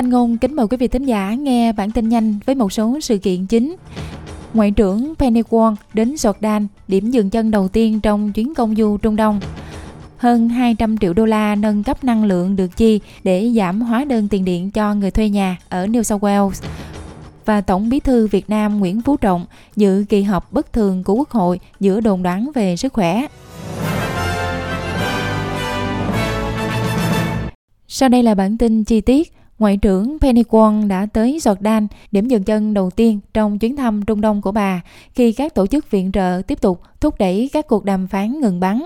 Thanh Ngôn kính mời quý vị thính giả nghe bản tin nhanh với một số sự kiện chính. Ngoại trưởng Penny Wong đến Jordan, điểm dừng chân đầu tiên trong chuyến công du Trung Đông. Hơn 200 triệu đô la nâng cấp năng lượng được chi để giảm hóa đơn tiền điện cho người thuê nhà ở New South Wales. Và Tổng bí thư Việt Nam Nguyễn Phú Trọng dự kỳ họp bất thường của Quốc hội giữa đồn đoán về sức khỏe. Sau đây là bản tin chi tiết. Ngoại trưởng Penny Wong đã tới Jordan, điểm dừng chân đầu tiên trong chuyến thăm Trung Đông của bà khi các tổ chức viện trợ tiếp tục thúc đẩy các cuộc đàm phán ngừng bắn.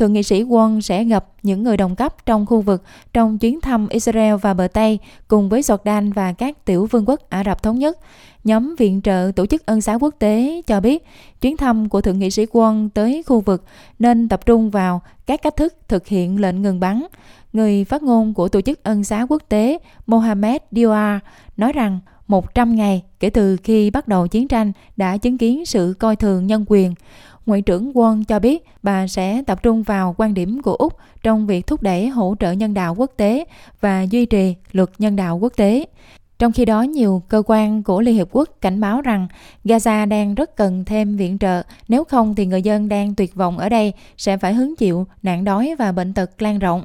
Thượng nghị sĩ Won sẽ gặp những người đồng cấp trong khu vực trong chuyến thăm Israel và bờ Tây cùng với Jordan và các tiểu vương quốc Ả Rập Thống Nhất. Nhóm viện trợ Tổ chức Ân xá Quốc tế cho biết, chuyến thăm của Thượng nghị sĩ Won tới khu vực nên tập trung vào các cách thức thực hiện lệnh ngừng bắn. Người phát ngôn của Tổ chức Ân xá Quốc tế Mohamed Diawar nói rằng 100 ngày kể từ khi bắt đầu chiến tranh đã chứng kiến sự coi thường nhân quyền. Ngoại trưởng Won cho biết bà sẽ tập trung vào quan điểm của Úc trong việc thúc đẩy hỗ trợ nhân đạo quốc tế và duy trì luật nhân đạo quốc tế. Trong khi đó, nhiều cơ quan của Liên Hiệp Quốc cảnh báo rằng Gaza đang rất cần thêm viện trợ, nếu không thì người dân đang tuyệt vọng ở đây sẽ phải hứng chịu nạn đói và bệnh tật lan rộng.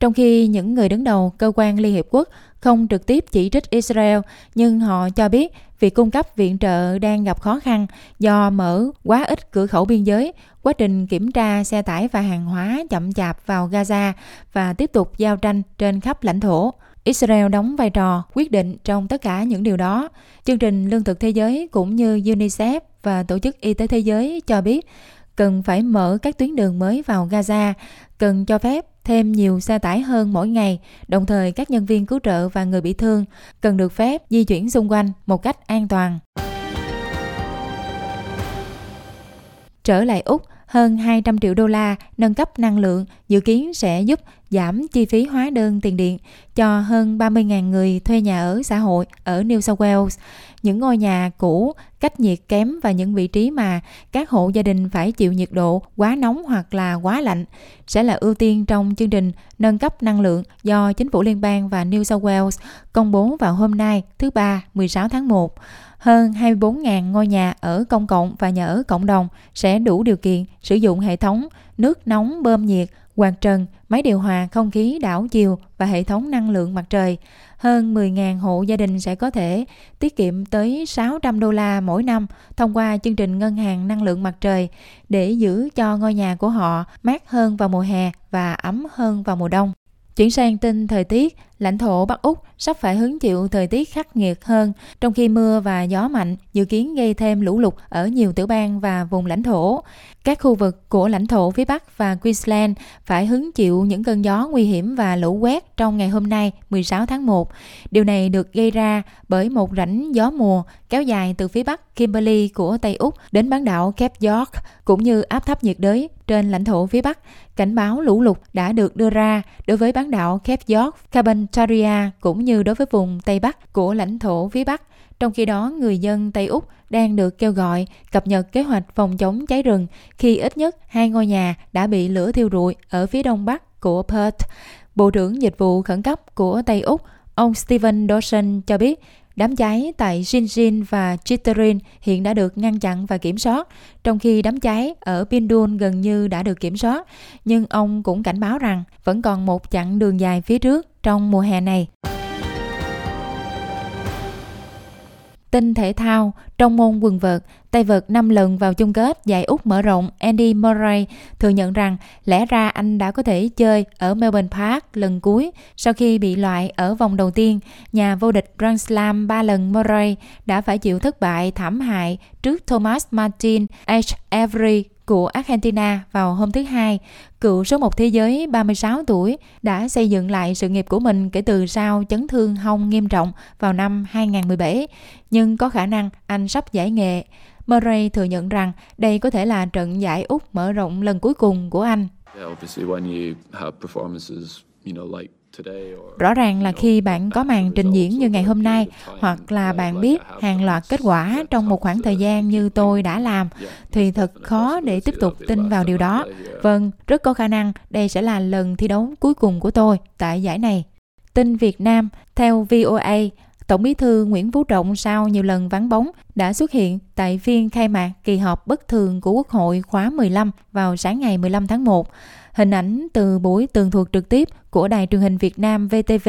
Trong khi những người đứng đầu cơ quan Liên Hiệp Quốc không trực tiếp chỉ trích Israel, nhưng họ cho biết việc cung cấp viện trợ đang gặp khó khăn do mở quá ít cửa khẩu biên giới, quá trình kiểm tra xe tải và hàng hóa chậm chạp vào Gaza và tiếp tục giao tranh trên khắp lãnh thổ. Israel đóng vai trò quyết định trong tất cả những điều đó. Chương trình Lương thực Thế giới cũng như UNICEF và Tổ chức Y tế Thế giới cho biết cần phải mở các tuyến đường mới vào Gaza, cần cho phép thêm nhiều xe tải hơn mỗi ngày, đồng thời các nhân viên cứu trợ và người bị thương cần được phép di chuyển xung quanh một cách an toàn. Trở lại Úc, hơn 200 triệu đô la nâng cấp năng lượng dự kiến sẽ giúp giảm chi phí hóa đơn tiền điện cho hơn 30.000 người thuê nhà ở xã hội ở New South Wales. Những ngôi nhà cũ, cách nhiệt kém và những vị trí mà các hộ gia đình phải chịu nhiệt độ quá nóng hoặc là quá lạnh sẽ là ưu tiên trong chương trình nâng cấp năng lượng do chính phủ liên bang và New South Wales công bố vào hôm nay thứ Ba 16 tháng 1 hơn 24.000 ngôi nhà ở công cộng và nhà ở cộng đồng sẽ đủ điều kiện sử dụng hệ thống nước nóng bơm nhiệt, quạt trần, máy điều hòa không khí đảo chiều và hệ thống năng lượng mặt trời. Hơn 10.000 hộ gia đình sẽ có thể tiết kiệm tới 600 đô la mỗi năm thông qua chương trình ngân hàng năng lượng mặt trời để giữ cho ngôi nhà của họ mát hơn vào mùa hè và ấm hơn vào mùa đông. Chuyển sang tin thời tiết, lãnh thổ Bắc Úc sắp phải hứng chịu thời tiết khắc nghiệt hơn, trong khi mưa và gió mạnh dự kiến gây thêm lũ lụt ở nhiều tiểu bang và vùng lãnh thổ. Các khu vực của lãnh thổ phía Bắc và Queensland phải hứng chịu những cơn gió nguy hiểm và lũ quét trong ngày hôm nay 16 tháng 1. Điều này được gây ra bởi một rãnh gió mùa kéo dài từ phía Bắc Kimberley của Tây Úc đến bán đảo Cape York cũng như áp thấp nhiệt đới trên lãnh thổ phía Bắc. Cảnh báo lũ lụt đã được đưa ra đối với bán đảo Cape York, Carpentaria cũng như đối với vùng Tây Bắc của lãnh thổ phía Bắc. Trong khi đó, người dân Tây Úc đang được kêu gọi cập nhật kế hoạch phòng chống cháy rừng khi ít nhất hai ngôi nhà đã bị lửa thiêu rụi ở phía đông bắc của Perth. Bộ trưởng Dịch vụ Khẩn cấp của Tây Úc, ông Stephen Dawson cho biết Đám cháy tại Jinjin và Chitterin hiện đã được ngăn chặn và kiểm soát, trong khi đám cháy ở Pindun gần như đã được kiểm soát. Nhưng ông cũng cảnh báo rằng vẫn còn một chặng đường dài phía trước trong mùa hè này. Tin thể thao, trong môn quần vợt, tay vợt 5 lần vào chung kết giải Úc mở rộng Andy Murray thừa nhận rằng lẽ ra anh đã có thể chơi ở Melbourne Park lần cuối sau khi bị loại ở vòng đầu tiên. Nhà vô địch Grand Slam 3 lần Murray đã phải chịu thất bại thảm hại trước Thomas Martin H. Avery của Argentina vào hôm thứ Hai, cựu số một thế giới 36 tuổi đã xây dựng lại sự nghiệp của mình kể từ sau chấn thương hông nghiêm trọng vào năm 2017, nhưng có khả năng anh sắp giải nghệ. Murray thừa nhận rằng đây có thể là trận giải Úc mở rộng lần cuối cùng của anh. Rõ ràng là khi bạn có màn trình diễn như ngày hôm nay hoặc là bạn biết hàng loạt kết quả trong một khoảng thời gian như tôi đã làm thì thật khó để tiếp tục tin vào điều đó. Vâng, rất có khả năng đây sẽ là lần thi đấu cuối cùng của tôi tại giải này. Tin Việt Nam, theo VOA, Tổng bí thư Nguyễn Phú Trọng sau nhiều lần vắng bóng đã xuất hiện tại phiên khai mạc kỳ họp bất thường của Quốc hội khóa 15 vào sáng ngày 15 tháng 1. Hình ảnh từ buổi tường thuật trực tiếp của Đài truyền hình Việt Nam VTV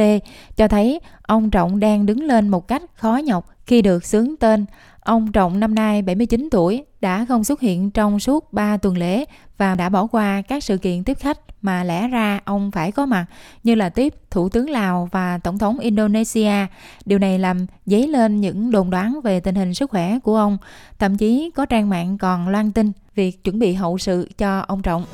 cho thấy ông Trọng đang đứng lên một cách khó nhọc khi được xướng tên. Ông Trọng năm nay 79 tuổi, đã không xuất hiện trong suốt 3 tuần lễ và đã bỏ qua các sự kiện tiếp khách mà lẽ ra ông phải có mặt, như là tiếp Thủ tướng Lào và Tổng thống Indonesia. Điều này làm dấy lên những đồn đoán về tình hình sức khỏe của ông. Thậm chí có trang mạng còn loan tin việc chuẩn bị hậu sự cho ông Trọng.